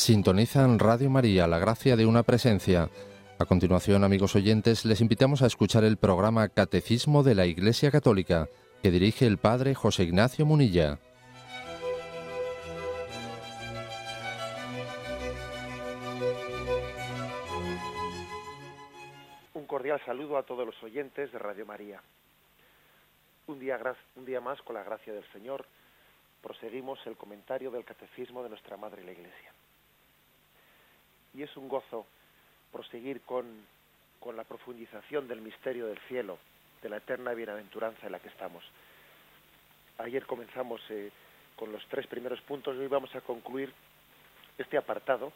Sintonizan Radio María, la gracia de una presencia. A continuación, amigos oyentes, les invitamos a escuchar el programa Catecismo de la Iglesia Católica, que dirige el Padre José Ignacio Munilla. Un cordial saludo a todos los oyentes de Radio María. Un día, más, con la gracia del Señor, proseguimos el comentario del Catecismo de nuestra Madre la Iglesia y es un gozo proseguir con, con la profundización del misterio del cielo, de la eterna bienaventuranza en la que estamos. Ayer comenzamos eh, con los tres primeros puntos y hoy vamos a concluir este apartado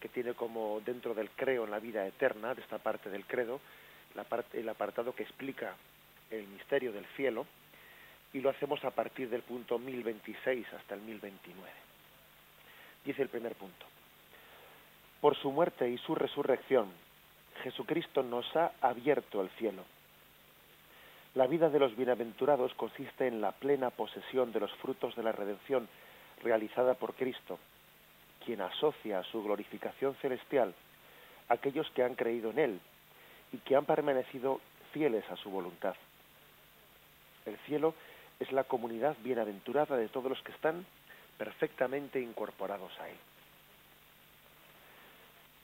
que tiene como dentro del creo en la vida eterna, de esta parte del credo, la parte, el apartado que explica el misterio del cielo, y lo hacemos a partir del punto 1026 hasta el 1029. Dice el primer punto. Por su muerte y su resurrección, Jesucristo nos ha abierto el cielo. La vida de los bienaventurados consiste en la plena posesión de los frutos de la redención realizada por Cristo, quien asocia a su glorificación celestial a aquellos que han creído en Él y que han permanecido fieles a su voluntad. El cielo es la comunidad bienaventurada de todos los que están perfectamente incorporados a Él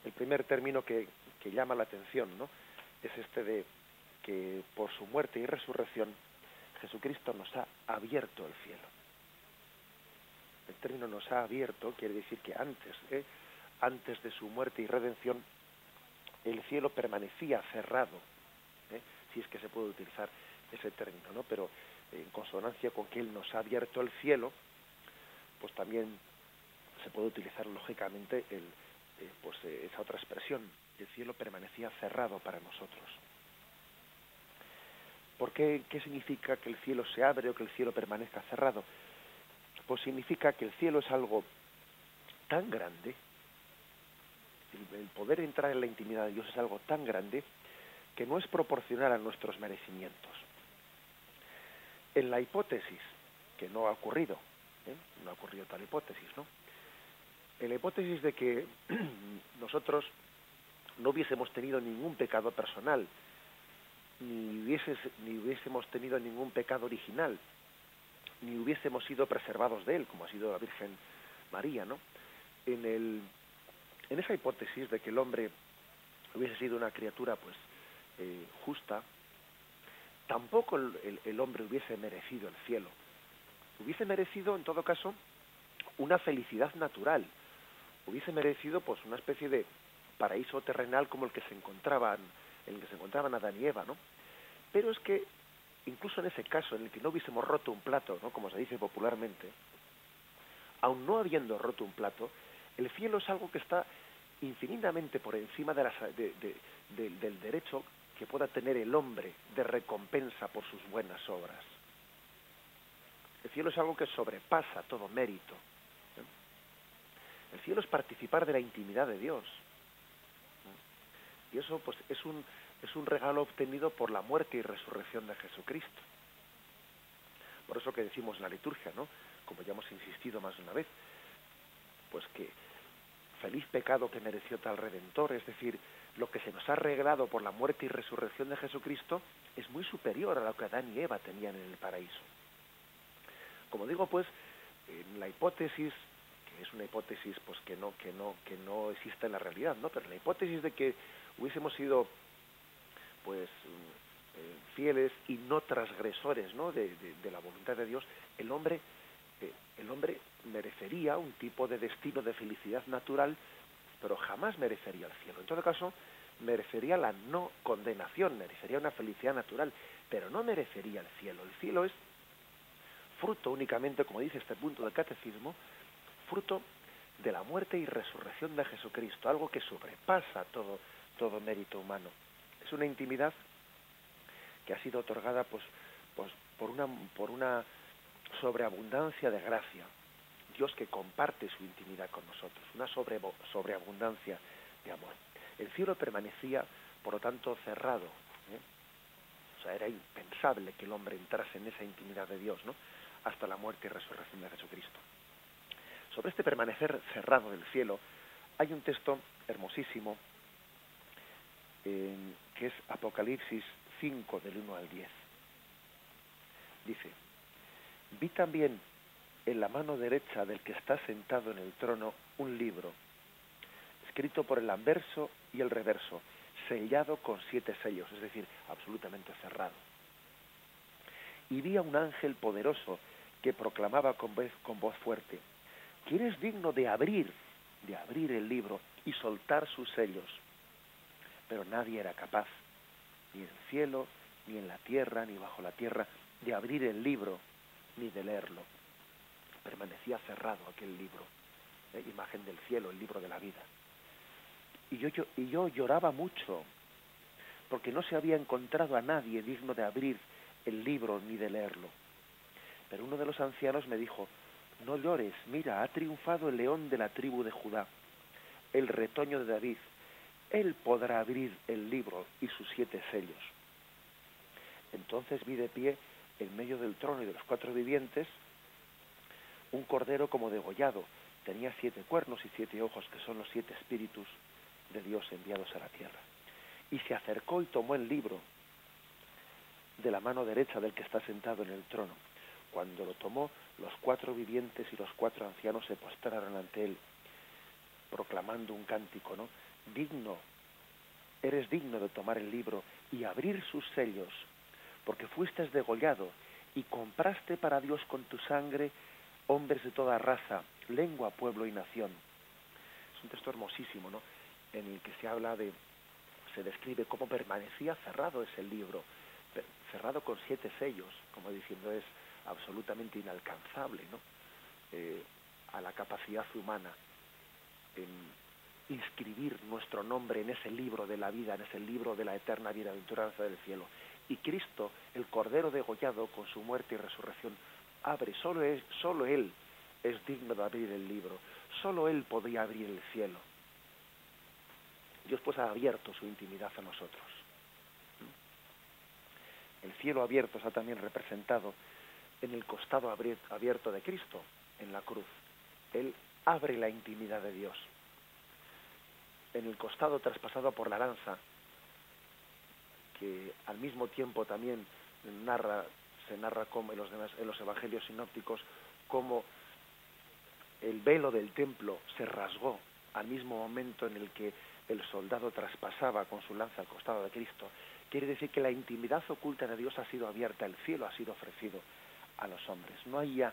el primer término que, llama la atención, ¿no? Es este de que por su muerte y resurrección Jesucristo nos ha abierto el cielo. El término nos ha abierto quiere decir que antes, ¿eh? antes de su muerte y redención, el cielo permanecía cerrado, ¿eh? si es que se puede utilizar ese término, ¿no? Pero en consonancia con que Él nos ha abierto el cielo, pues también se puede utilizar lógicamente el, eh, pues eh, esa otra expresión, el cielo permanecía cerrado para nosotros. ¿Por qué? ¿Qué significa que el cielo se abre o que el cielo permanezca cerrado? Pues significa que el cielo es algo tan grande, el poder entrar en la intimidad de Dios es algo tan grande que no es proporcional a nuestros merecimientos. En la hipótesis, que no ha ocurrido, ¿eh? no ha ocurrido tal hipótesis, ¿no? En la hipótesis de que nosotros no hubiésemos tenido ningún pecado personal, ni, ni hubiésemos tenido ningún pecado original, ni hubiésemos sido preservados de él, como ha sido la Virgen María, ¿no? En, el, en esa hipótesis de que el hombre hubiese sido una criatura, pues, eh, justa, tampoco el hombre hubiese merecido el cielo. Hubiese merecido, en todo caso, una felicidad natural, hubiese merecido pues una especie de paraíso terrenal como el que se encontraban en el que se encontraban Adán y Eva, ¿no? Pero es que incluso en ese caso en el que no hubiésemos roto un plato, ¿no? Como se dice popularmente, aun no habiendo roto un plato, el cielo es algo que está infinitamente por encima de del derecho que pueda tener el hombre de recompensa por sus buenas obras. El cielo es algo que sobrepasa todo mérito. El cielo es participar de la intimidad de Dios. Y eso pues es un, es un regalo obtenido por la muerte y resurrección de Jesucristo. Por eso que decimos en la liturgia, ¿no? Como ya hemos insistido más de una vez, pues que feliz pecado que mereció tal redentor, es decir, lo que se nos ha regalado por la muerte y resurrección de Jesucristo es muy superior a lo que Adán y Eva tenían en el paraíso. Como digo, pues, en la hipótesis es una hipótesis pues que no que no que no existe en la realidad no pero la hipótesis de que hubiésemos sido pues eh, fieles y no transgresores no de, la voluntad de Dios el hombre eh, el hombre merecería un tipo de destino de felicidad natural pero jamás merecería el cielo. En todo caso merecería la no condenación merecería una felicidad natural pero no merecería el cielo. El cielo es fruto únicamente como dice este punto del catecismo fruto de la muerte y resurrección de Jesucristo, algo que sobrepasa todo, todo mérito humano. Es una intimidad que ha sido otorgada pues, pues, por, una, por una sobreabundancia de gracia. Dios que comparte su intimidad con nosotros, una sobre, sobreabundancia de amor. El cielo permanecía, por lo tanto, cerrado. ¿eh? O sea, era impensable que el hombre entrase en esa intimidad de Dios, ¿no? Hasta la muerte y resurrección de Jesucristo. Sobre este permanecer cerrado del cielo Hay un texto hermosísimo que es Apocalipsis 5 del 1 al 10. Dice, vi también en la mano derecha del que está sentado en el trono un libro, escrito por el anverso y el reverso, sellado con siete sellos, es decir, absolutamente cerrado. Y vi a un ángel poderoso que proclamaba con voz, con voz fuerte, ¿quién es digno de abrir, de abrir el libro y soltar sus sellos? Pero nadie era capaz, ni en el cielo, ni en la tierra, ni bajo la tierra, de abrir el libro, ni de leerlo. Permanecía cerrado aquel libro, eh, imagen del cielo, el libro de la vida. Y yo, yo, y yo lloraba mucho, porque no se había encontrado a nadie digno de abrir el libro ni de leerlo. Pero uno de los ancianos me dijo, no llores, mira, ha triunfado el león de la tribu de Judá, el retoño de David. Él podrá abrir el libro y sus siete sellos. Entonces vi de pie, en medio del trono y de los cuatro vivientes, un cordero como degollado. Tenía siete cuernos y siete ojos, que son los siete espíritus de Dios enviados a la tierra. Y se acercó y tomó el libro de la mano derecha del que está sentado en el trono. Cuando lo tomó, los cuatro vivientes y los cuatro ancianos se postraron ante él, proclamando un cántico, ¿no? Digno, eres digno de tomar el libro y abrir sus sellos, porque fuiste degollado y compraste para Dios con tu sangre hombres de toda raza, lengua, pueblo y nación. Es un texto hermosísimo, ¿no? En el que se habla de, se describe cómo permanecía cerrado ese libro, cerrado con siete sellos, como diciendo es absolutamente inalcanzable, ¿no? Eh, a la capacidad humana en inscribir nuestro nombre en ese libro de la vida, en ese libro de la eterna bienaventuranza del cielo. Y Cristo, el Cordero degollado con su muerte y resurrección, abre, solo, es, solo Él es digno de abrir el libro, solo Él podía abrir el cielo. Dios pues ha abierto su intimidad a nosotros. El cielo abierto está también representado en el costado abierto de Cristo, en la cruz. Él abre la intimidad de Dios. En el costado traspasado por la lanza, que al mismo tiempo también se narra como en los, demás, en los evangelios sinópticos cómo el velo del templo se rasgó al mismo momento en el que el soldado traspasaba con su lanza al costado de Cristo. Quiere decir que la intimidad oculta de Dios ha sido abierta, el cielo ha sido ofrecido a los hombres. No haya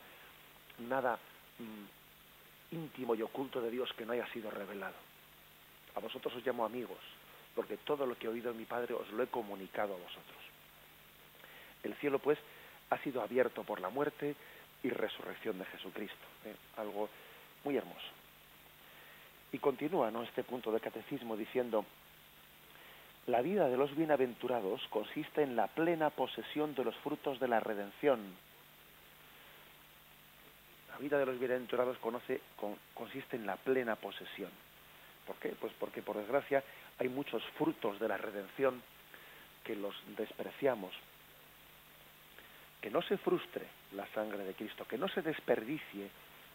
nada mm, íntimo y oculto de Dios que no haya sido revelado. A vosotros os llamo amigos, porque todo lo que he oído de mi Padre os lo he comunicado a vosotros. El cielo, pues, ha sido abierto por la muerte y resurrección de Jesucristo. ¿eh? Algo muy hermoso. Y continúa ¿no? este punto de catecismo diciendo, la vida de los bienaventurados consiste en la plena posesión de los frutos de la redención. La vida de los bienaventurados conoce, consiste en la plena posesión. ¿Por qué? Pues porque por desgracia hay muchos frutos de la redención que los despreciamos, que no se frustre la sangre de Cristo, que no se desperdicie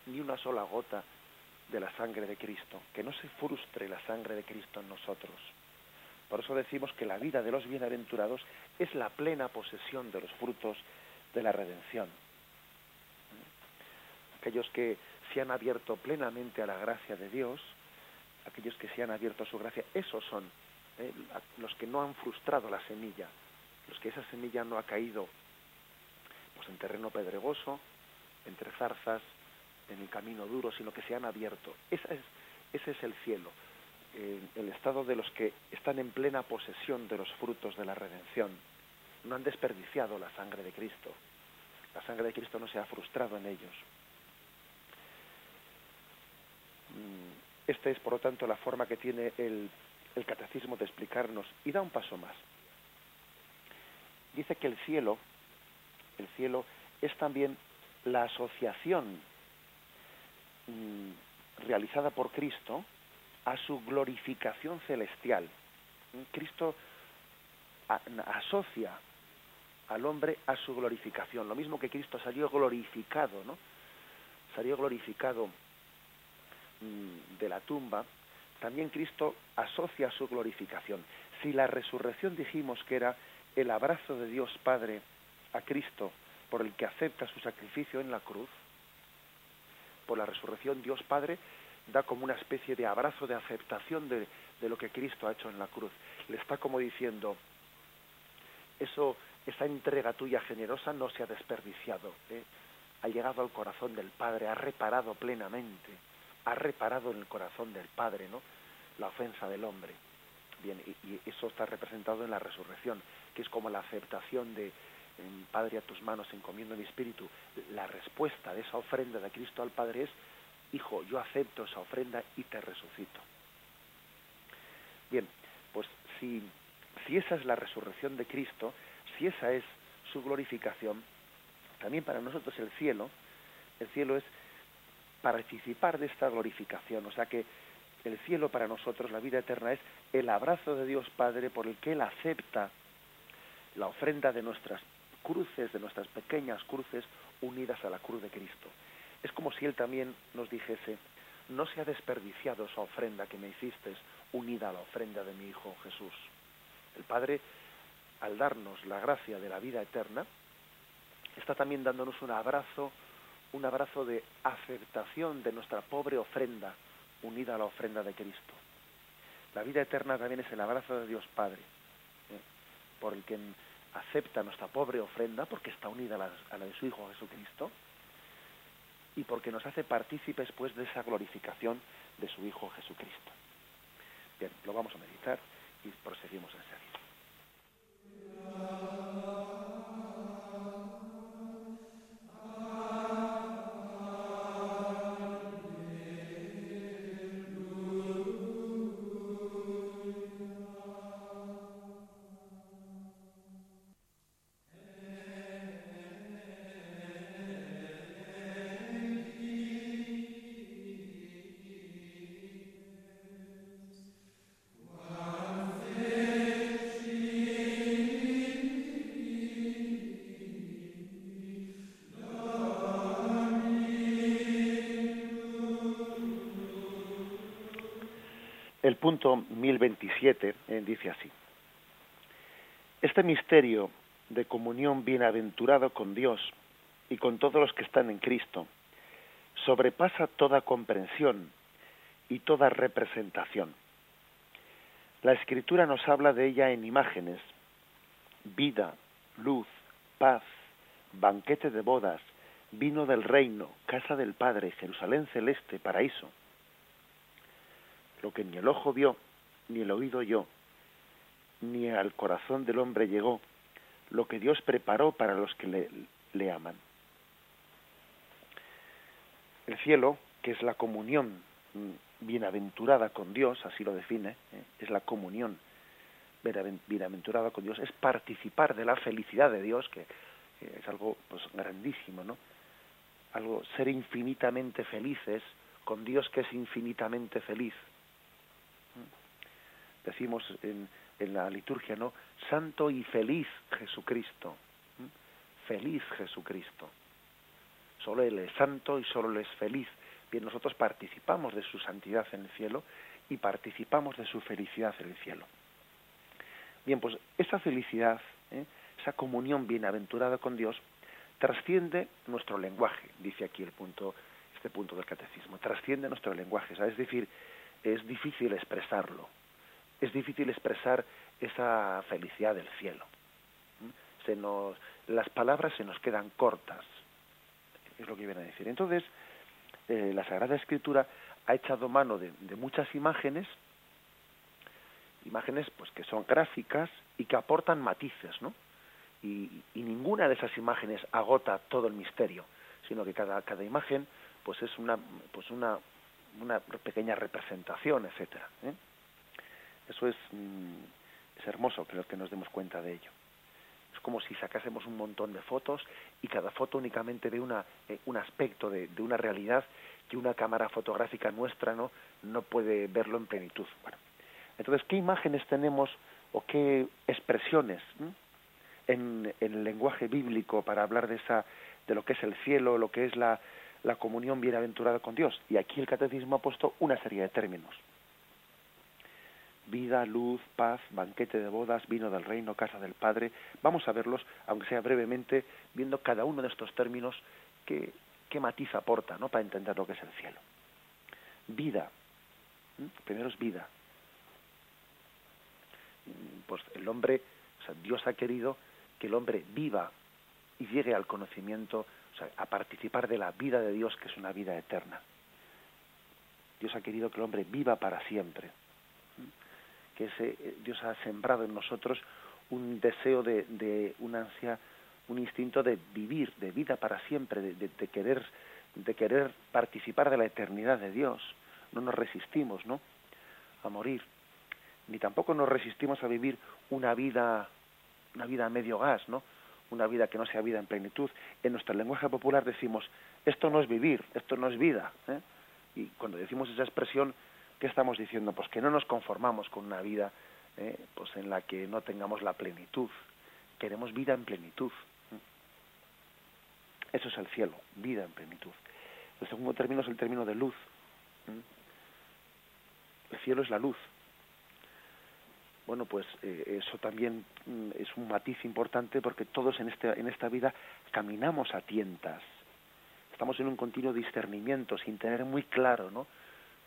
ni una sola gota de la sangre de Cristo, que no se frustre la sangre de Cristo en nosotros. Por eso decimos que la vida de los bienaventurados es la plena posesión de los frutos de la redención. Aquellos que se han abierto plenamente a la gracia de Dios, aquellos que se han abierto a su gracia, esos son eh, los que no han frustrado la semilla, los que esa semilla no ha caído pues en terreno pedregoso, entre zarzas, en el camino duro, sino que se han abierto. Esa es, ese es el cielo, el estado de los que están en plena posesión de los frutos de la redención. No han desperdiciado la sangre de Cristo. La sangre de Cristo no se ha frustrado en ellos. Mm, esta es, por lo tanto, la forma que tiene el, el catecismo de explicarnos y da un paso más. Dice que el cielo el cielo es también la asociación mm, realizada por Cristo a su glorificación celestial. Cristo asocia al hombre a su glorificación, lo mismo que Cristo salió glorificado, ¿no? Salió glorificado mm, de la tumba, también Cristo asocia su glorificación. Si la resurrección dijimos que era el abrazo de Dios Padre a Cristo por el que acepta su sacrificio en la cruz, por la resurrección Dios Padre da como una especie de abrazo de aceptación de, lo que Cristo ha hecho en la cruz. Le está como diciendo, eso, esa entrega tuya generosa no se ha desperdiciado, ¿eh? ha llegado al corazón del Padre, ha reparado plenamente, ha reparado en el corazón del Padre, ¿no? La ofensa del hombre. Bien, y, eso está representado en la resurrección, que es como la aceptación de, Padre, a tus manos encomiendo mi espíritu. La respuesta de esa ofrenda de Cristo al Padre es, Hijo, yo acepto esa ofrenda y te resucito. Bien, pues si, si esa es la resurrección de Cristo, si esa es su glorificación, también para nosotros el cielo, el cielo es participar de esta glorificación, o sea que el cielo para nosotros, la vida eterna, es el abrazo de Dios Padre por el que Él acepta la ofrenda de nuestras cruces, de nuestras pequeñas cruces unidas a la cruz de Cristo. Es como si Él también nos dijese, no se ha desperdiciado esa ofrenda que me hiciste unida a la ofrenda de mi Hijo Jesús. El Padre, al darnos la gracia de la vida eterna, está también dándonos un abrazo, un abrazo de aceptación de nuestra pobre ofrenda unida a la ofrenda de Cristo. La vida eterna también es el abrazo de Dios Padre, ¿eh? por el que acepta nuestra pobre ofrenda porque está unida a la, de su Hijo Jesucristo y porque nos hace partícipes pues de esa glorificación de su Hijo Jesucristo. Bien, lo vamos a meditar y proseguimos enseguida. El punto 1027 eh, dice así. Este misterio de comunión bienaventurado con Dios y con todos los que están en Cristo sobrepasa toda comprensión y toda representación. La escritura nos habla de ella en imágenes, vida, luz, paz, banquete de bodas, vino del reino, casa del Padre, Jerusalén celeste, paraíso lo que ni el ojo vio, ni el oído oyó, ni al corazón del hombre llegó, lo que Dios preparó para los que le, aman. El cielo, que es la comunión bienaventurada con Dios, así lo define, ¿eh? es la comunión bienaventurada con Dios, es participar de la felicidad de Dios, que es algo pues grandísimo, ¿no? Algo ser infinitamente felices con Dios que es infinitamente feliz decimos en, la liturgia, ¿no? Santo y feliz Jesucristo. Feliz Jesucristo. Solo Él es santo y solo Él es feliz. Bien, nosotros participamos de su santidad en el cielo y participamos de su felicidad en el cielo. Bien, pues esa felicidad, ¿eh? esa comunión bienaventurada con Dios, trasciende nuestro lenguaje, dice aquí el punto, este punto del catecismo, trasciende nuestro lenguaje, es decir, es difícil expresarlo, es difícil expresar esa felicidad del cielo. Se nos, las palabras se nos quedan cortas, es lo que viene a decir. Entonces, eh, la Sagrada Escritura ha echado mano de, muchas imágenes, imágenes pues que son gráficas y que aportan matices, ¿no? Y, ninguna de esas imágenes agota todo el misterio, sino que cada, cada imagen pues es una pues una, una pequeña representación, etcétera. ¿eh? Eso es, mm, es hermoso que, que nos demos cuenta de ello. Es como si sacásemos un montón de fotos y cada foto únicamente ve una, eh, un aspecto de, de, una realidad que una cámara fotográfica nuestra no, no puede verlo en plenitud. Bueno, entonces, ¿qué imágenes tenemos o qué expresiones en, en, el lenguaje bíblico para hablar de, esa, de lo que es el cielo, lo que es la, la comunión bienaventurada con Dios? Y aquí el catecismo ha puesto una serie de términos vida, luz, paz, banquete de bodas, vino del reino, casa del Padre. Vamos a verlos, aunque sea brevemente, viendo cada uno de estos términos qué, qué matiz aporta ¿no? para entender lo que es el cielo. Vida. Primero es vida. Pues el hombre, o sea, Dios ha querido que el hombre viva y llegue al conocimiento, o sea, a participar de la vida de Dios, que es una vida eterna. Dios ha querido que el hombre viva para siempre que ese, eh, Dios ha sembrado en nosotros un deseo de, de una ansia, un instinto de vivir, de vida para siempre, de, de, querer, de querer participar de la eternidad de Dios. No nos resistimos, ¿no? A morir. Ni tampoco nos resistimos a vivir una vida, una vida a medio gas, ¿no? Una vida que no sea vida en plenitud. En nuestra lenguaje popular decimos, esto no es vivir, esto no es vida. ¿eh? Y cuando decimos esa expresión, ¿Qué estamos diciendo? Pues que no nos conformamos con una vida eh, pues en la que no tengamos la plenitud. Queremos vida en plenitud. Eso es el cielo, vida en plenitud. El segundo término es el término de luz. El cielo es la luz. Bueno, pues eh, eso también mm, es un matiz importante porque todos en, este, en esta vida caminamos a tientas. Estamos en un continuo discernimiento sin tener muy claro, ¿no?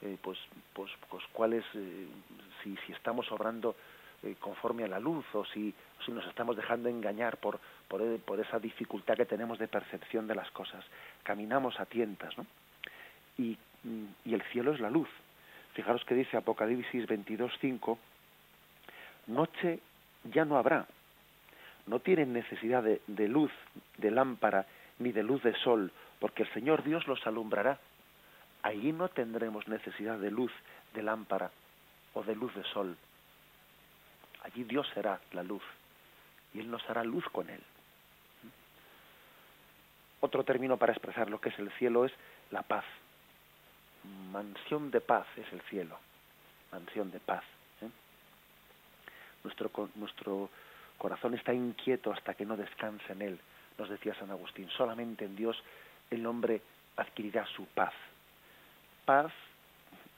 Eh, pues, pues, pues cuáles, eh, si, si estamos obrando eh, conforme a la luz o si, si nos estamos dejando engañar por, por, por, esa dificultad que tenemos de percepción de las cosas. Caminamos a tientas, ¿no? Y, y el cielo es la luz. Fijaros que dice Apocalipsis 22.5, noche ya no habrá. No tienen necesidad de, de luz, de lámpara, ni de luz de sol, porque el Señor Dios los alumbrará allí no tendremos necesidad de luz de lámpara o de luz de sol. Allí Dios será la luz y Él nos hará luz con Él. Otro término para expresar lo que es el cielo es la paz. Mansión de paz es el cielo. Mansión de paz. ¿eh? Nuestro, nuestro corazón está inquieto hasta que no descanse en Él, nos decía San Agustín. Solamente en Dios el hombre adquirirá su paz paz,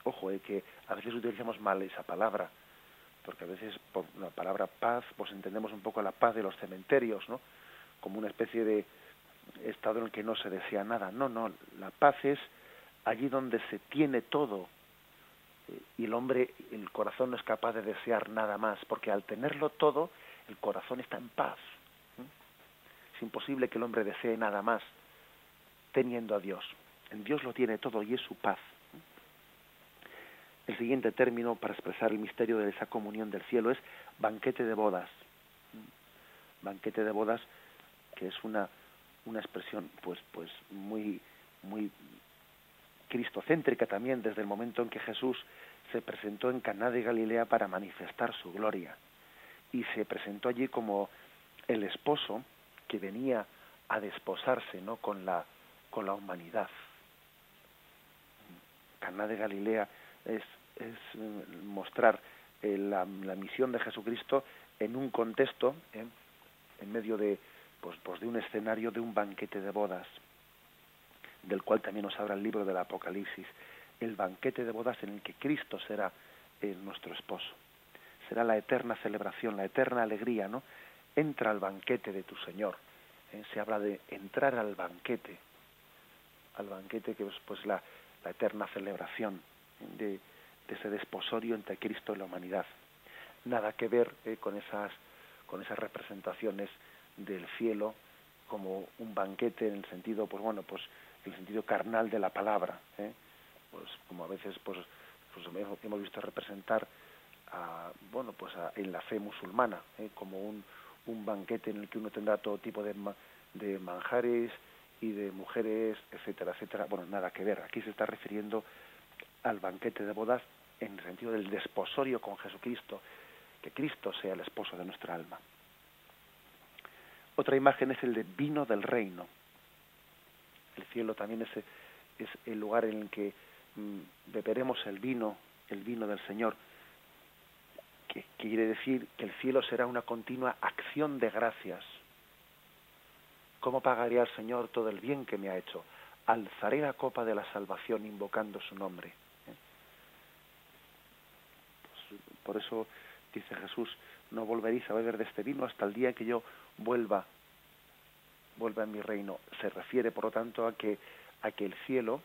ojo, eh, que a veces utilizamos mal esa palabra, porque a veces por la palabra paz, pues entendemos un poco la paz de los cementerios, ¿no? Como una especie de estado en el que no se desea nada. No, no, la paz es allí donde se tiene todo eh, y el hombre, el corazón no es capaz de desear nada más, porque al tenerlo todo, el corazón está en paz. Es imposible que el hombre desee nada más teniendo a Dios. En Dios lo tiene todo y es su paz. El siguiente término para expresar el misterio de esa comunión del cielo es banquete de bodas. Banquete de bodas, que es una, una expresión pues, pues muy, muy cristocéntrica también desde el momento en que Jesús se presentó en Caná de Galilea para manifestar su gloria. Y se presentó allí como el esposo que venía a desposarse no con la con la humanidad. Caná de Galilea es es eh, mostrar eh, la, misión de Jesucristo en un contexto, eh, en medio de, pues, pues, de un escenario de un banquete de bodas, del cual también nos habla el libro del Apocalipsis, el banquete de bodas en el que Cristo será nuestro esposo. Será la eterna celebración, la eterna alegría, ¿no? Entra al banquete de tu Señor. Se habla de entrar al banquete, al banquete que es pues la, la eterna celebración de, ese desposorio entre Cristo y la humanidad. Nada que ver eh, con esas con esas representaciones del cielo como un banquete en el sentido pues bueno pues el sentido carnal de la palabra ¿eh? pues como a veces pues, pues hemos visto representar a, bueno pues en la fe musulmana ¿eh? como un, un banquete en el que uno tendrá todo tipo de, de manjares y de mujeres etcétera etcétera bueno nada que ver aquí se está refiriendo al banquete de bodas en el sentido del desposorio con Jesucristo, que Cristo sea el esposo de nuestra alma. Otra imagen es el de vino del reino. El cielo también es, es el lugar en el que mm, beberemos el vino, el vino del Señor, que quiere decir que el cielo será una continua acción de gracias. ¿Cómo pagaría al Señor todo el bien que me ha hecho? Alzaré la copa de la salvación invocando su nombre. Por eso dice Jesús, no volveréis a beber de este vino hasta el día que yo vuelva, vuelva en mi reino. Se refiere, por lo tanto, a que, a que el cielo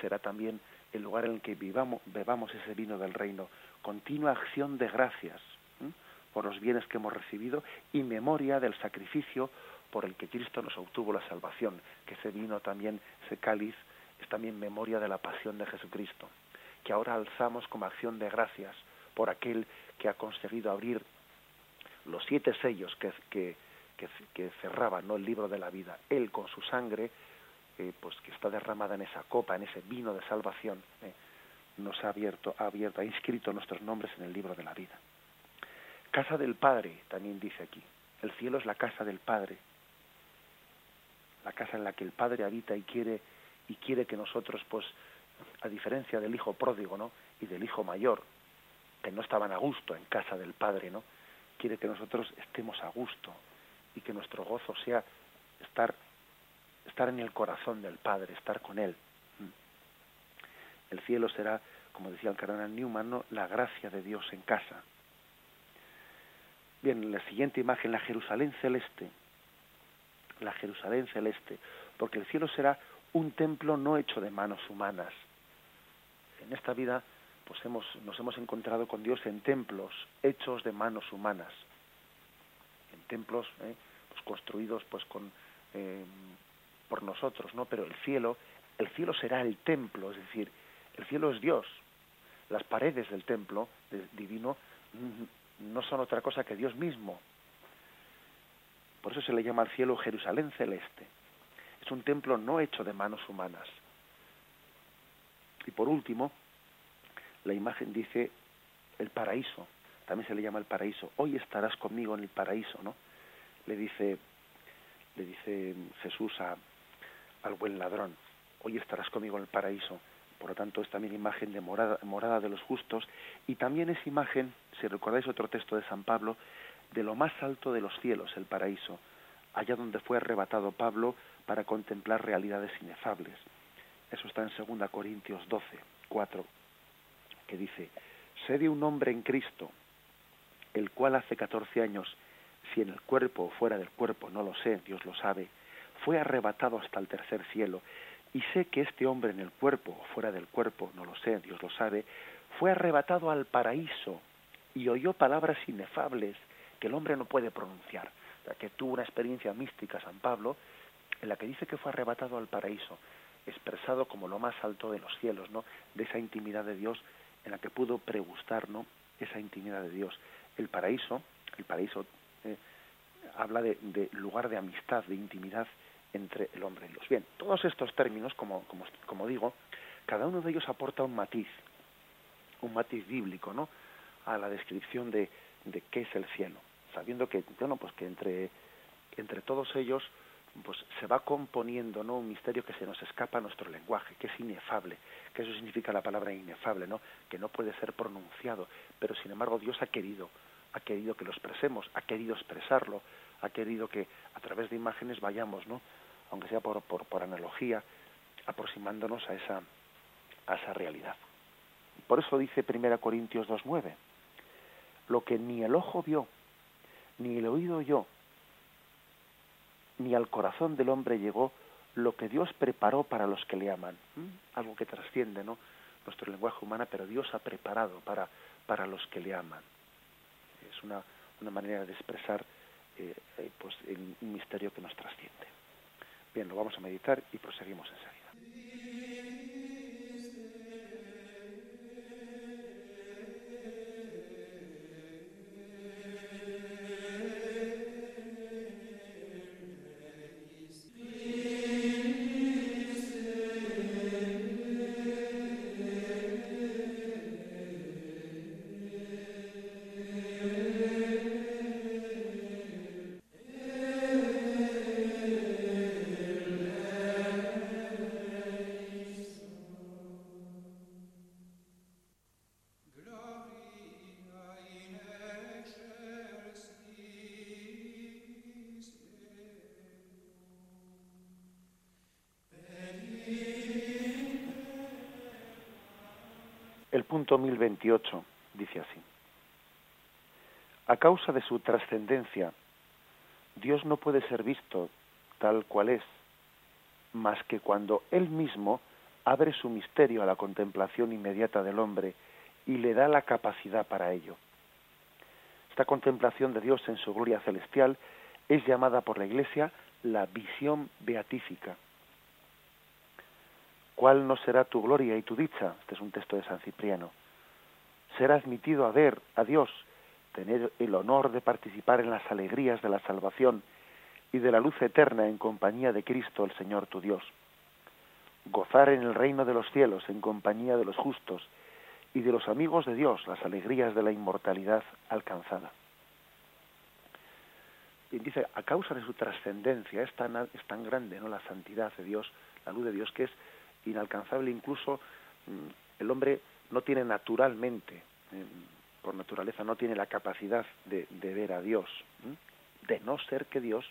será también el lugar en el que vivamos, bebamos ese vino del reino. Continua acción de gracias por los bienes que hemos recibido y memoria del sacrificio por el que Cristo nos obtuvo la salvación, que ese vino también, ese cáliz, es también memoria de la pasión de Jesucristo, que ahora alzamos como acción de gracias por aquel que ha conseguido abrir los siete sellos que, que, que, cerraban ¿no? el libro de la vida. Él con su sangre, eh, pues que está derramada en esa copa, en ese vino de salvación, eh, nos ha abierto, ha abierto, ha inscrito nuestros nombres en el libro de la vida. Casa del Padre, también dice aquí. El cielo es la casa del Padre. La casa en la que el Padre habita y quiere y quiere que nosotros, pues, a diferencia del hijo pródigo, ¿no? Y del hijo mayor, que no estaban a gusto en casa del Padre, ¿no? Quiere que nosotros estemos a gusto y que nuestro gozo sea estar estar en el corazón del Padre, estar con él. Mm. El cielo será, como decía el cardenal Newman, ¿no? la gracia de Dios en casa. Bien, la siguiente imagen, la Jerusalén celeste. La Jerusalén celeste, porque el cielo será un templo no hecho de manos humanas. En esta vida pues hemos, nos hemos encontrado con Dios en templos hechos de manos humanas, en templos ¿eh? pues construidos pues con eh, por nosotros, ¿no? Pero el cielo, el cielo será el templo, es decir, el cielo es Dios. Las paredes del templo divino no son otra cosa que Dios mismo. Por eso se le llama al cielo Jerusalén celeste. Es un templo no hecho de manos humanas. Y por último, la imagen dice el paraíso. También se le llama el paraíso. Hoy estarás conmigo en el paraíso, ¿no? Le dice, le dice Jesús a, al buen ladrón. Hoy estarás conmigo en el paraíso por lo tanto es también imagen de morada, morada de los justos y también es imagen, si recordáis otro texto de San Pablo, de lo más alto de los cielos, el paraíso, allá donde fue arrebatado Pablo para contemplar realidades inefables. Eso está en 2 Corintios 12, 4, que dice, sé de un hombre en Cristo, el cual hace 14 años, si en el cuerpo o fuera del cuerpo, no lo sé, Dios lo sabe, fue arrebatado hasta el tercer cielo y sé que este hombre en el cuerpo o fuera del cuerpo, no lo sé, Dios lo sabe, fue arrebatado al paraíso y oyó palabras inefables que el hombre no puede pronunciar. que tuvo una experiencia mística San Pablo en la que dice que fue arrebatado al paraíso, expresado como lo más alto de los cielos, ¿no? De esa intimidad de Dios en la que pudo pregustar, ¿no? Esa intimidad de Dios. El paraíso, el paraíso eh, habla de, lugar de amistad, de intimidad entre el hombre y Dios. Bien, todos estos términos, como, como, como digo, cada uno de ellos aporta un matiz, un matiz bíblico, ¿no? A la descripción de, de qué es el cielo, sabiendo que, bueno, pues que entre, entre todos ellos pues se va componiendo no un misterio que se nos escapa a nuestro lenguaje que es inefable que eso significa la palabra inefable no que no puede ser pronunciado pero sin embargo Dios ha querido ha querido que lo expresemos ha querido expresarlo ha querido que a través de imágenes vayamos no aunque sea por, por, por analogía, aproximándonos a esa, a esa realidad. Por eso dice 1 Corintios 2.9, lo que ni el ojo vio, ni el oído yo, ni al corazón del hombre llegó lo que Dios preparó para los que le aman. ¿Mm? Algo que trasciende ¿no? nuestro lenguaje humano, pero Dios ha preparado para, para los que le aman. Es una, una manera de expresar eh, eh, pues, un misterio que nos trasciende. Bien, lo vamos a meditar y proseguimos enseguida. Punto 1028 dice así. A causa de su trascendencia, Dios no puede ser visto tal cual es, más que cuando Él mismo abre su misterio a la contemplación inmediata del hombre y le da la capacidad para ello. Esta contemplación de Dios en su gloria celestial es llamada por la Iglesia la visión beatífica. ¿Cuál no será tu gloria y tu dicha? Este es un texto de San Cipriano. Ser admitido a ver a Dios, tener el honor de participar en las alegrías de la salvación y de la luz eterna en compañía de Cristo el Señor tu Dios. Gozar en el reino de los cielos en compañía de los justos y de los amigos de Dios las alegrías de la inmortalidad alcanzada. Y dice, a causa de su trascendencia es tan, es tan grande ¿no? la santidad de Dios, la luz de Dios, que es inalcanzable incluso mm, el hombre no tiene naturalmente, por naturaleza, no tiene la capacidad de, ver a Dios, de no ser que Dios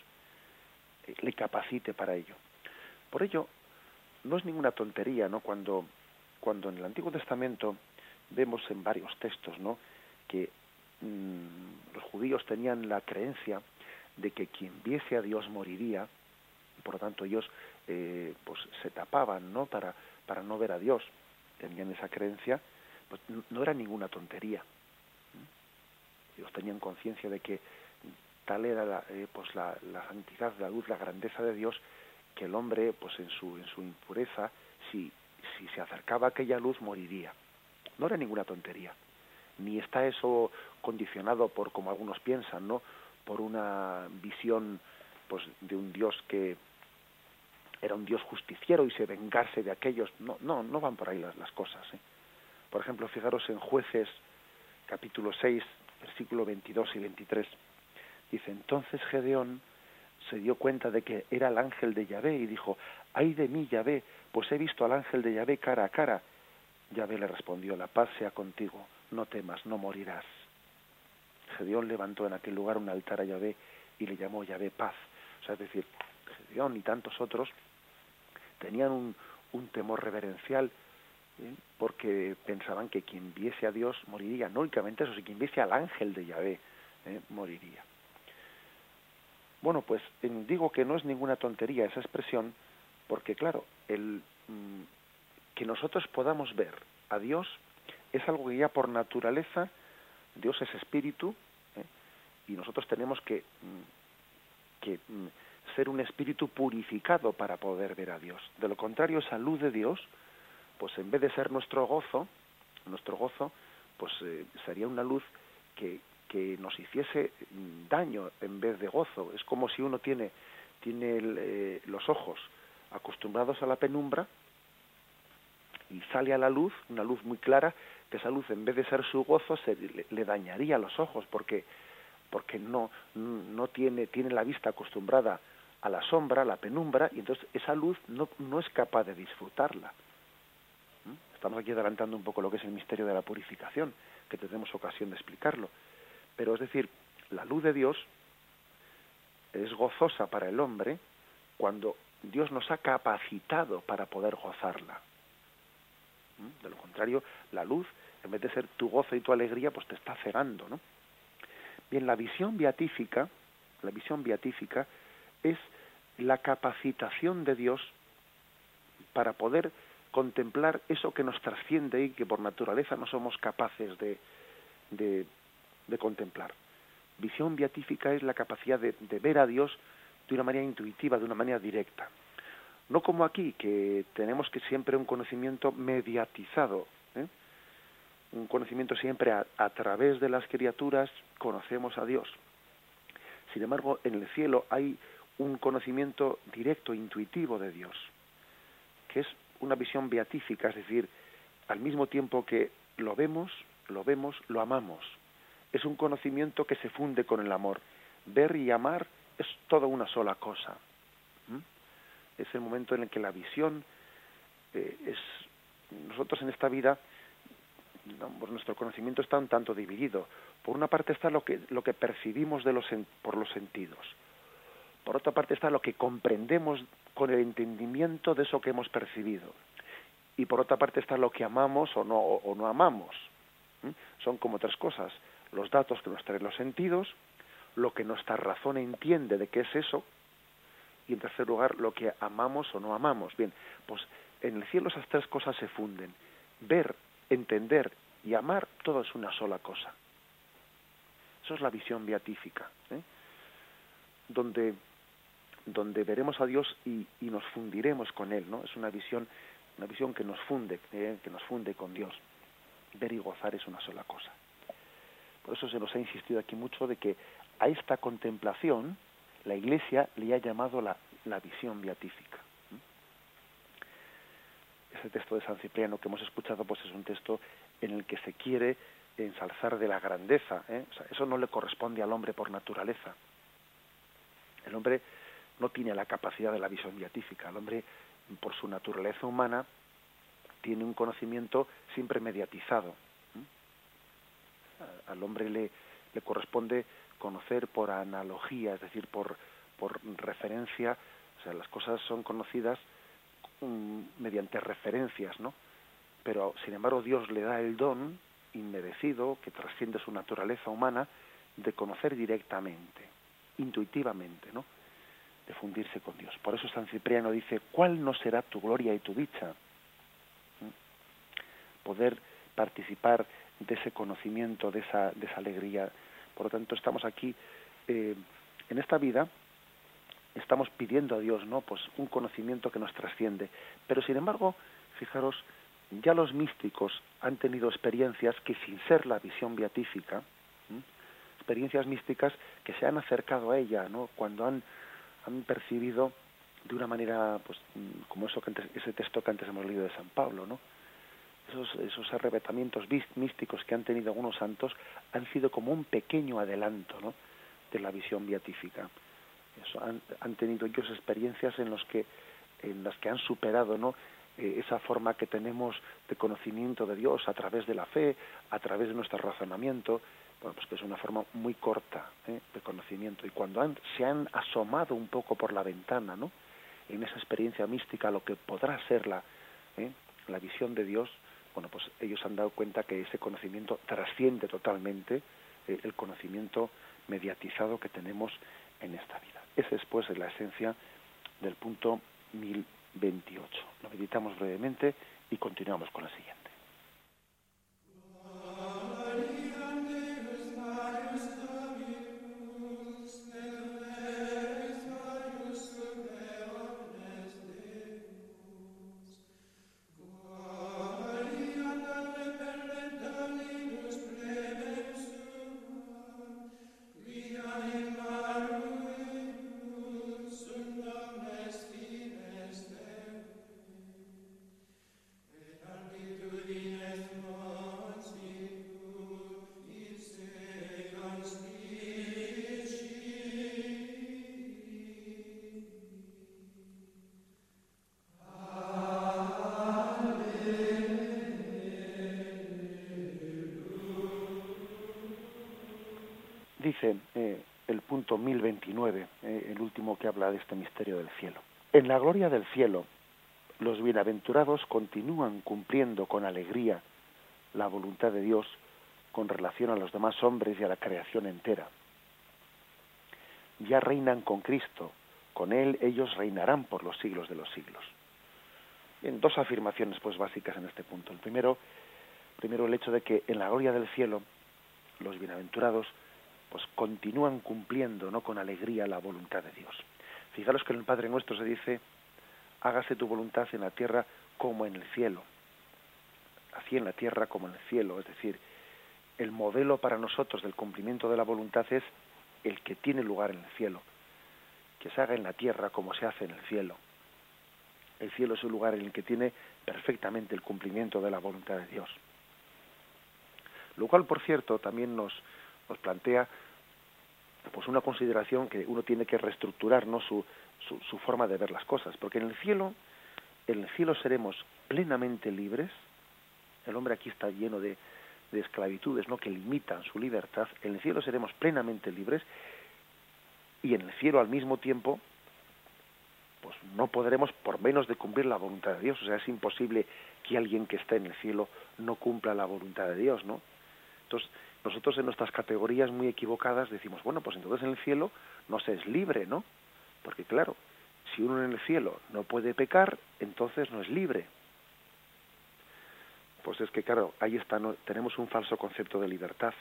eh, le capacite para ello. Por ello, no es ninguna tontería, ¿no? Cuando, cuando en el Antiguo Testamento vemos en varios textos, ¿no? Que mm, los judíos tenían la creencia de que quien viese a Dios moriría, por lo tanto ellos eh, pues se tapaban, ¿no? Para, para no ver a Dios. Tenían esa creencia, pues no era ninguna tontería. Ellos tenían conciencia de que tal era la, eh, pues la, la, santidad, la luz, la grandeza de Dios, que el hombre, pues en su, en su impureza, si, si se acercaba a aquella luz, moriría. No era ninguna tontería. Ni está eso condicionado por, como algunos piensan, ¿no? por una visión pues de un Dios que era un Dios justiciero y se vengase de aquellos. No, no, no van por ahí las, cosas. ¿eh? Por ejemplo, fijaros en Jueces capítulo 6, versículo 22 y 23. Dice, entonces Gedeón se dio cuenta de que era el ángel de Yahvé y dijo, ay de mí, Yahvé, pues he visto al ángel de Yahvé cara a cara. Yahvé le respondió, la paz sea contigo, no temas, no morirás. Gedeón levantó en aquel lugar un altar a Yahvé y le llamó Yahvé paz. O sea, es decir, Gedeón y tantos otros tenían un, un temor reverencial ¿eh? porque pensaban que quien viese a Dios moriría. No únicamente eso, si quien viese al ángel de Yahvé ¿eh? moriría. Bueno, pues digo que no es ninguna tontería esa expresión, porque claro, el mm, que nosotros podamos ver a Dios es algo que ya por naturaleza Dios es espíritu ¿eh? y nosotros tenemos que, mm, que mm, ser un espíritu purificado para poder ver a Dios. De lo contrario, esa luz de Dios, pues en vez de ser nuestro gozo, nuestro gozo, pues eh, sería una luz que, que nos hiciese daño en vez de gozo. Es como si uno tiene, tiene eh, los ojos acostumbrados a la penumbra y sale a la luz, una luz muy clara, que esa luz en vez de ser su gozo se le, dañaría los ojos porque porque no no tiene tiene la vista acostumbrada a la sombra, a la penumbra y entonces esa luz no, no es capaz de disfrutarla. ¿Mm? Estamos aquí adelantando un poco lo que es el misterio de la purificación, que tendremos ocasión de explicarlo. Pero es decir, la luz de Dios es gozosa para el hombre cuando Dios nos ha capacitado para poder gozarla. ¿Mm? De lo contrario, la luz, en vez de ser tu gozo y tu alegría, pues te está cegando, ¿no? Bien, la visión beatífica, la visión beatífica es la capacitación de Dios para poder contemplar eso que nos trasciende y que por naturaleza no somos capaces de, de, contemplar. Visión beatífica es la capacidad de, de ver a Dios de una manera intuitiva, de una manera directa. No como aquí, que tenemos que siempre un conocimiento mediatizado, ¿eh? un conocimiento siempre a, a, través de las criaturas conocemos a Dios. Sin embargo, en el cielo hay un conocimiento directo, intuitivo de Dios, que es una visión beatífica, es decir, al mismo tiempo que lo vemos, lo vemos, lo amamos. Es un conocimiento que se funde con el amor. Ver y amar es toda una sola cosa es el momento en el que la visión eh, es nosotros en esta vida pues nuestro conocimiento está un tanto dividido por una parte está lo que lo que percibimos de los por los sentidos por otra parte está lo que comprendemos con el entendimiento de eso que hemos percibido y por otra parte está lo que amamos o no o no amamos son como tres cosas los datos que nos traen los sentidos, lo que nuestra razón entiende de qué es eso, y en tercer lugar, lo que amamos o no amamos. Bien, pues en el cielo esas tres cosas se funden. Ver, entender y amar, todo es una sola cosa. Eso es la visión beatífica, ¿eh? donde, donde veremos a Dios y, nos fundiremos con Él, ¿no? Es una visión, una visión que nos funde, ¿eh? que nos funde con Dios. Ver y gozar es una sola cosa. Por eso se nos ha insistido aquí mucho de que a esta contemplación la Iglesia le ha llamado la, visión beatífica. Ese texto de San Cipriano que hemos escuchado pues es un texto en el que se quiere ensalzar de la grandeza. ¿eh? Eso no le corresponde al hombre por naturaleza. El hombre no tiene la capacidad de la visión beatífica. El hombre, por su naturaleza humana, tiene un conocimiento siempre mediatizado. Al hombre le, le corresponde conocer por analogía, es decir, por, por referencia, o sea, las cosas son conocidas um, mediante referencias, ¿no? Pero, sin embargo, Dios le da el don inmerecido, que trasciende su naturaleza humana, de conocer directamente, intuitivamente, ¿no? De fundirse con Dios. Por eso San Cipriano dice, ¿cuál no será tu gloria y tu dicha? ¿Mm? Poder participar de ese conocimiento, de esa, de esa alegría. Por lo tanto, estamos aquí, eh, en esta vida, estamos pidiendo a Dios, ¿no? Pues un conocimiento que nos trasciende. Pero sin embargo, fijaros, ya los místicos han tenido experiencias que sin ser la visión beatífica, experiencias místicas que se han acercado a ella, ¿no? Cuando han, han percibido de una manera, pues, como eso que ese texto que antes hemos leído de San Pablo, ¿no? Esos, esos arrebatamientos místicos que han tenido algunos santos han sido como un pequeño adelanto, ¿no? De la visión beatífica. Han, han tenido ellos experiencias en los que en las que han superado, ¿no? Eh, esa forma que tenemos de conocimiento de Dios a través de la fe, a través de nuestro razonamiento, bueno, pues que es una forma muy corta ¿eh? de conocimiento. Y cuando han, se han asomado un poco por la ventana, ¿no? En esa experiencia mística, lo que podrá ser la, ¿eh? la visión de Dios, bueno, pues ellos han dado cuenta que ese conocimiento trasciende totalmente eh, el conocimiento mediatizado que tenemos en esta vida. Esa es pues la esencia del punto mil 28. Lo meditamos brevemente y continuamos con la siguiente. 2029, eh, el último que habla de este misterio del cielo. En la gloria del cielo, los bienaventurados continúan cumpliendo con alegría la voluntad de Dios con relación a los demás hombres y a la creación entera. Ya reinan con Cristo, con Él ellos reinarán por los siglos de los siglos. En dos afirmaciones pues básicas en este punto. El primero, primero el hecho de que en la gloria del cielo los bienaventurados continúan cumpliendo no con alegría la voluntad de Dios. Fijaros que en el Padre Nuestro se dice, hágase tu voluntad en la tierra como en el cielo. Así en la tierra como en el cielo. Es decir, el modelo para nosotros del cumplimiento de la voluntad es el que tiene lugar en el cielo. Que se haga en la tierra como se hace en el cielo. El cielo es un lugar en el que tiene perfectamente el cumplimiento de la voluntad de Dios. Lo cual, por cierto, también nos, nos plantea pues una consideración que uno tiene que reestructurar ¿no? su, su, forma de ver las cosas. Porque en el cielo en el cielo seremos plenamente libres. El hombre aquí está lleno de, de esclavitudes no que limitan su libertad. En el cielo seremos plenamente libres. Y en el cielo al mismo tiempo pues no podremos por menos de cumplir la voluntad de Dios. O sea es imposible que alguien que está en el cielo no cumpla la voluntad de Dios no entonces nosotros en nuestras categorías muy equivocadas decimos, bueno, pues entonces en el cielo no se es libre, ¿no? Porque claro, si uno en el cielo no puede pecar, entonces no es libre. Pues es que claro, ahí está, no, tenemos un falso concepto de libertad.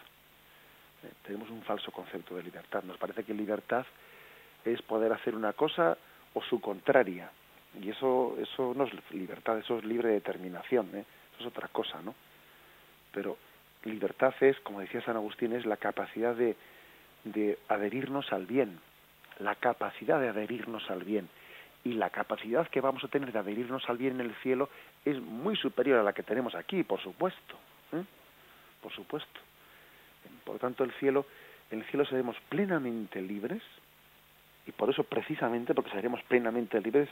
Eh, tenemos un falso concepto de libertad. Nos parece que libertad es poder hacer una cosa o su contraria. Y eso, eso no es libertad, eso es libre determinación, ¿eh? eso es otra cosa, ¿no? Pero libertad es, como decía San Agustín, es la capacidad de, adherirnos al bien, la capacidad de adherirnos al bien. Y la capacidad que vamos a tener de adherirnos al bien en el cielo es muy superior a la que tenemos aquí, por supuesto. ¿eh? Por supuesto. Por lo tanto, el cielo, en el cielo seremos plenamente libres, y por eso precisamente, porque seremos plenamente libres,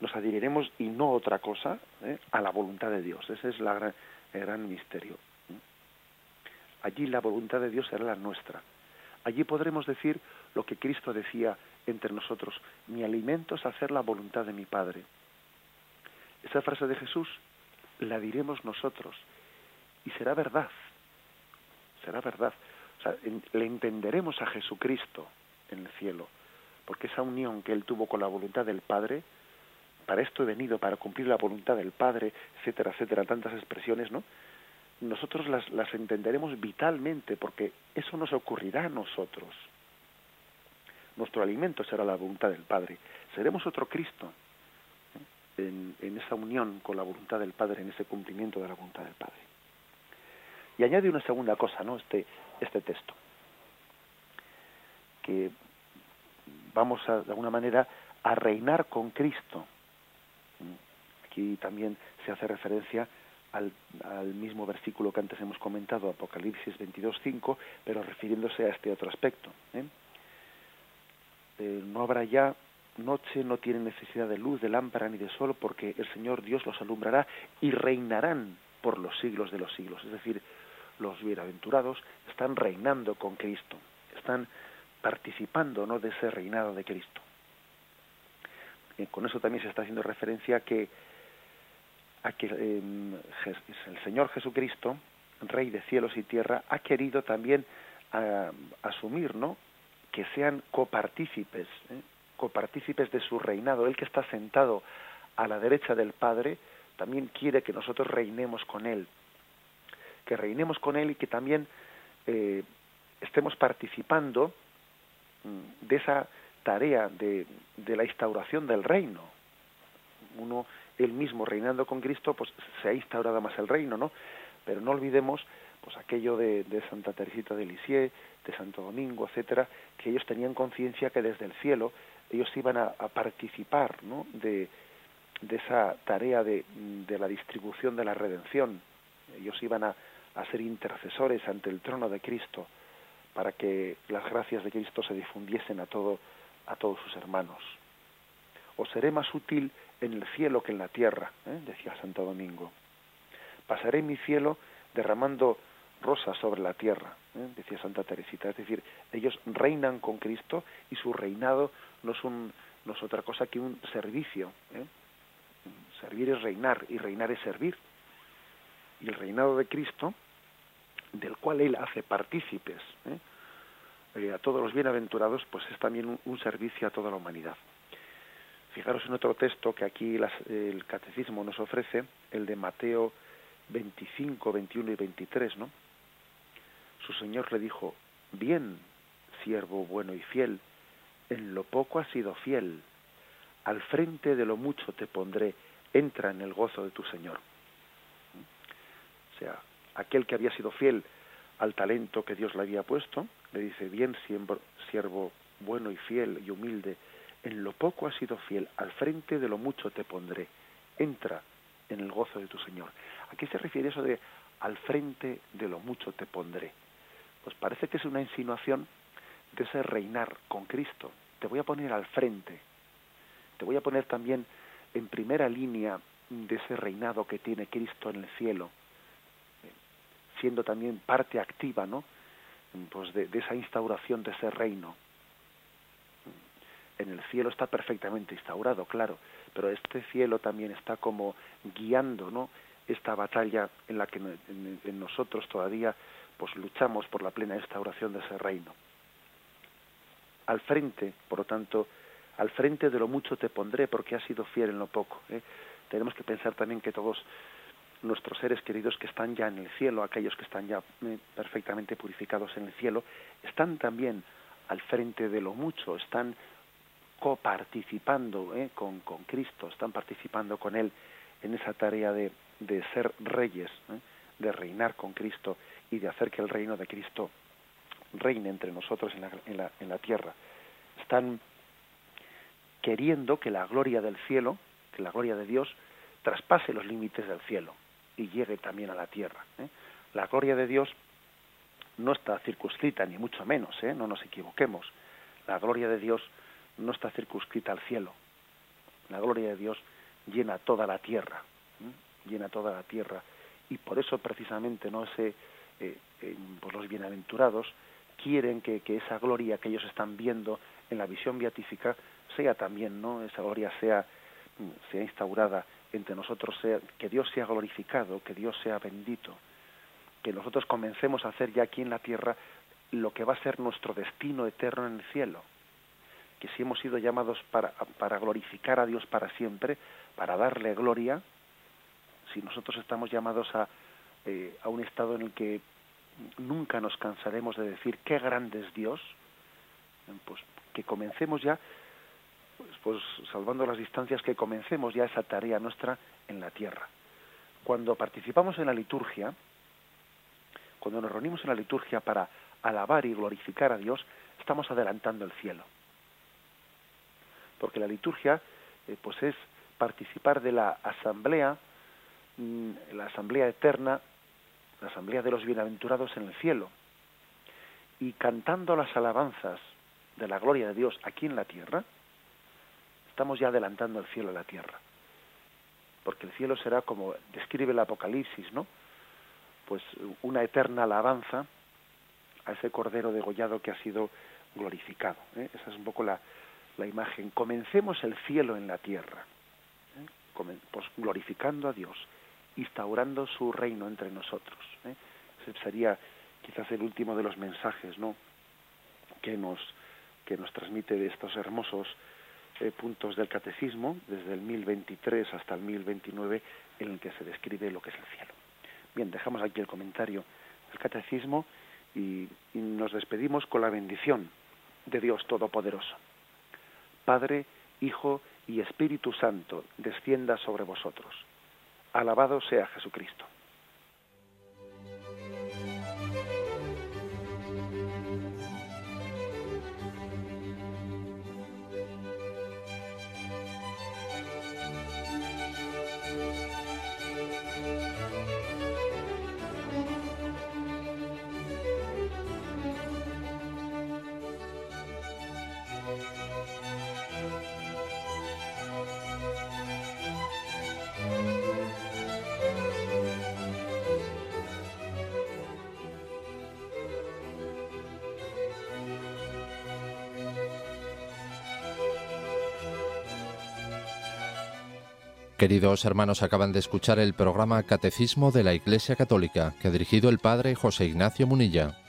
nos adheriremos y no otra cosa ¿eh? a la voluntad de Dios. Ese es la el gran misterio. Allí la voluntad de Dios será la nuestra. Allí podremos decir lo que Cristo decía entre nosotros, mi alimento es hacer la voluntad de mi Padre. Esa frase de Jesús la diremos nosotros y será verdad, será verdad. O sea, le entenderemos a Jesucristo en el cielo, porque esa unión que él tuvo con la voluntad del Padre, para esto he venido, para cumplir la voluntad del Padre, etcétera, etcétera, tantas expresiones, ¿no? Nosotros las, las entenderemos vitalmente, porque eso nos ocurrirá a nosotros. Nuestro alimento será la voluntad del Padre. Seremos otro Cristo ¿eh? en, en esa unión con la voluntad del Padre, en ese cumplimiento de la voluntad del Padre. Y añade una segunda cosa, ¿no? Este, este texto. Que vamos a, de alguna manera a reinar con Cristo. Aquí también se hace referencia al, mismo versículo que antes hemos comentado, Apocalipsis 22.5, pero refiriéndose a este otro aspecto. ¿eh? Eh, no habrá ya noche, no tienen necesidad de luz, de lámpara ni de sol, porque el Señor Dios los alumbrará y reinarán por los siglos de los siglos. Es decir, los bienaventurados están reinando con Cristo, están participando ¿no? de ese reinado de Cristo. Y con eso también se está haciendo referencia a que, a que eh, el Señor Jesucristo, Rey de cielos y tierra, ha querido también a, asumir ¿no? que sean copartícipes, ¿eh? copartícipes de su reinado. Él que está sentado a la derecha del Padre, también quiere que nosotros reinemos con Él que reinemos con Él y que también eh, estemos participando mm, de esa tarea de, de, la instauración del reino. Uno, él mismo reinando con Cristo, pues se ha instaurado más el reino, ¿no? Pero no olvidemos pues aquello de, de Santa Teresita de Lisieux, de Santo Domingo, etcétera, que ellos tenían conciencia que desde el cielo ellos iban a, a participar, ¿no? De, de esa tarea de, de la distribución de la redención. Ellos iban a, a ser intercesores ante el trono de Cristo para que las gracias de Cristo se difundiesen a todo a todos sus hermanos. Os seré más útil en el cielo que en la tierra, ¿eh? decía Santo Domingo. Pasaré mi cielo derramando rosas sobre la tierra, ¿eh? decía Santa Teresita. Es decir, ellos reinan con Cristo y su reinado no es, un, no es otra cosa que un servicio. ¿eh? Servir es reinar y reinar es servir. Y el reinado de Cristo del cual él hace partícipes ¿eh? A todos los bienaventurados, pues es también un, servicio a toda la humanidad. Fijaros en otro texto que aquí las, el catecismo nos ofrece, el de Mateo 25, 21 y 23, ¿no? Su Señor le dijo, bien, siervo bueno y fiel, en lo poco has sido fiel, al frente de lo mucho te pondré, entra en el gozo de tu Señor. O sea, aquel que había sido fiel al talento que Dios le había puesto, le dice, bien siervo bueno y fiel y humilde, en lo poco has sido fiel, al frente de lo mucho te pondré, entra en el gozo de tu Señor. ¿A qué se refiere eso de al frente de lo mucho te pondré? Pues parece que es una insinuación de ese reinar con Cristo. Te voy a poner al frente, te voy a poner también en primera línea de ese reinado que tiene Cristo en el cielo siendo también parte activa, ¿no? Pues de, de esa instauración de ese reino. En el cielo está perfectamente instaurado, claro, pero este cielo también está como guiando, ¿no? Esta batalla en la que en, nosotros todavía pues luchamos por la plena instauración de ese reino. Al frente, por lo tanto, al frente de lo mucho te pondré porque has sido fiel en lo poco. ¿eh? Tenemos que pensar también que todos nuestros seres queridos que están ya en el cielo, aquellos que están ya eh, perfectamente purificados en el cielo, están también al frente de lo mucho, están coparticipando ¿eh? con, con Cristo, están participando con Él en esa tarea de, de ser reyes, ¿eh? de reinar con Cristo y de hacer que el reino de Cristo reine entre nosotros en la, en la, en la tierra. Están queriendo que la gloria del cielo, que la gloria de Dios, traspase los límites del cielo y llegue también a la tierra. ¿eh? La gloria de Dios no está circunscrita, ni mucho menos, ¿eh? no nos equivoquemos. La gloria de Dios no está circunscrita al cielo. La gloria de Dios llena toda la tierra, ¿eh? llena toda la tierra. Y por eso precisamente no Ese, eh, pues los bienaventurados quieren que, que, esa gloria que ellos están viendo en la visión beatífica sea también, ¿no? Esa gloria sea, sea instaurada entre nosotros, sea, que Dios sea glorificado, que Dios sea bendito, que nosotros comencemos a hacer ya aquí en la tierra lo que va a ser nuestro destino eterno en el cielo. Que si hemos sido llamados para, para glorificar a Dios para siempre, para darle gloria, si nosotros estamos llamados a, eh, a un estado en el que nunca nos cansaremos de decir qué grande es Dios, pues que comencemos ya pues, pues, salvando las distancias, que comencemos ya esa tarea nuestra en la tierra. Cuando participamos en la liturgia, cuando nos reunimos en la liturgia para alabar y glorificar a Dios, estamos adelantando el cielo. Porque la liturgia, eh, pues es participar de la asamblea, mm, la asamblea eterna, la asamblea de los bienaventurados en el cielo. Y cantando las alabanzas de la gloria de Dios aquí en la tierra, estamos ya adelantando el cielo a la tierra. Porque el cielo será como describe el Apocalipsis, ¿no? Pues una eterna alabanza a ese cordero degollado que ha sido glorificado. ¿eh? Esa es un poco la, la, imagen. Comencemos el cielo en la tierra, ¿eh? pues glorificando a Dios, instaurando su reino entre nosotros. ¿eh? Ese sería quizás el último de los mensajes, ¿no? Que nos que nos transmite de estos hermosos eh, puntos del catecismo, desde el 1023 hasta el 1029, en el que se describe lo que es el cielo. Bien, dejamos aquí el comentario del catecismo y, y nos despedimos con la bendición de Dios Todopoderoso. Padre, Hijo y Espíritu Santo, descienda sobre vosotros. Alabado sea Jesucristo. Queridos hermanos, acaban de escuchar el programa Catecismo de la Iglesia Católica, que ha dirigido el Padre José Ignacio Munilla.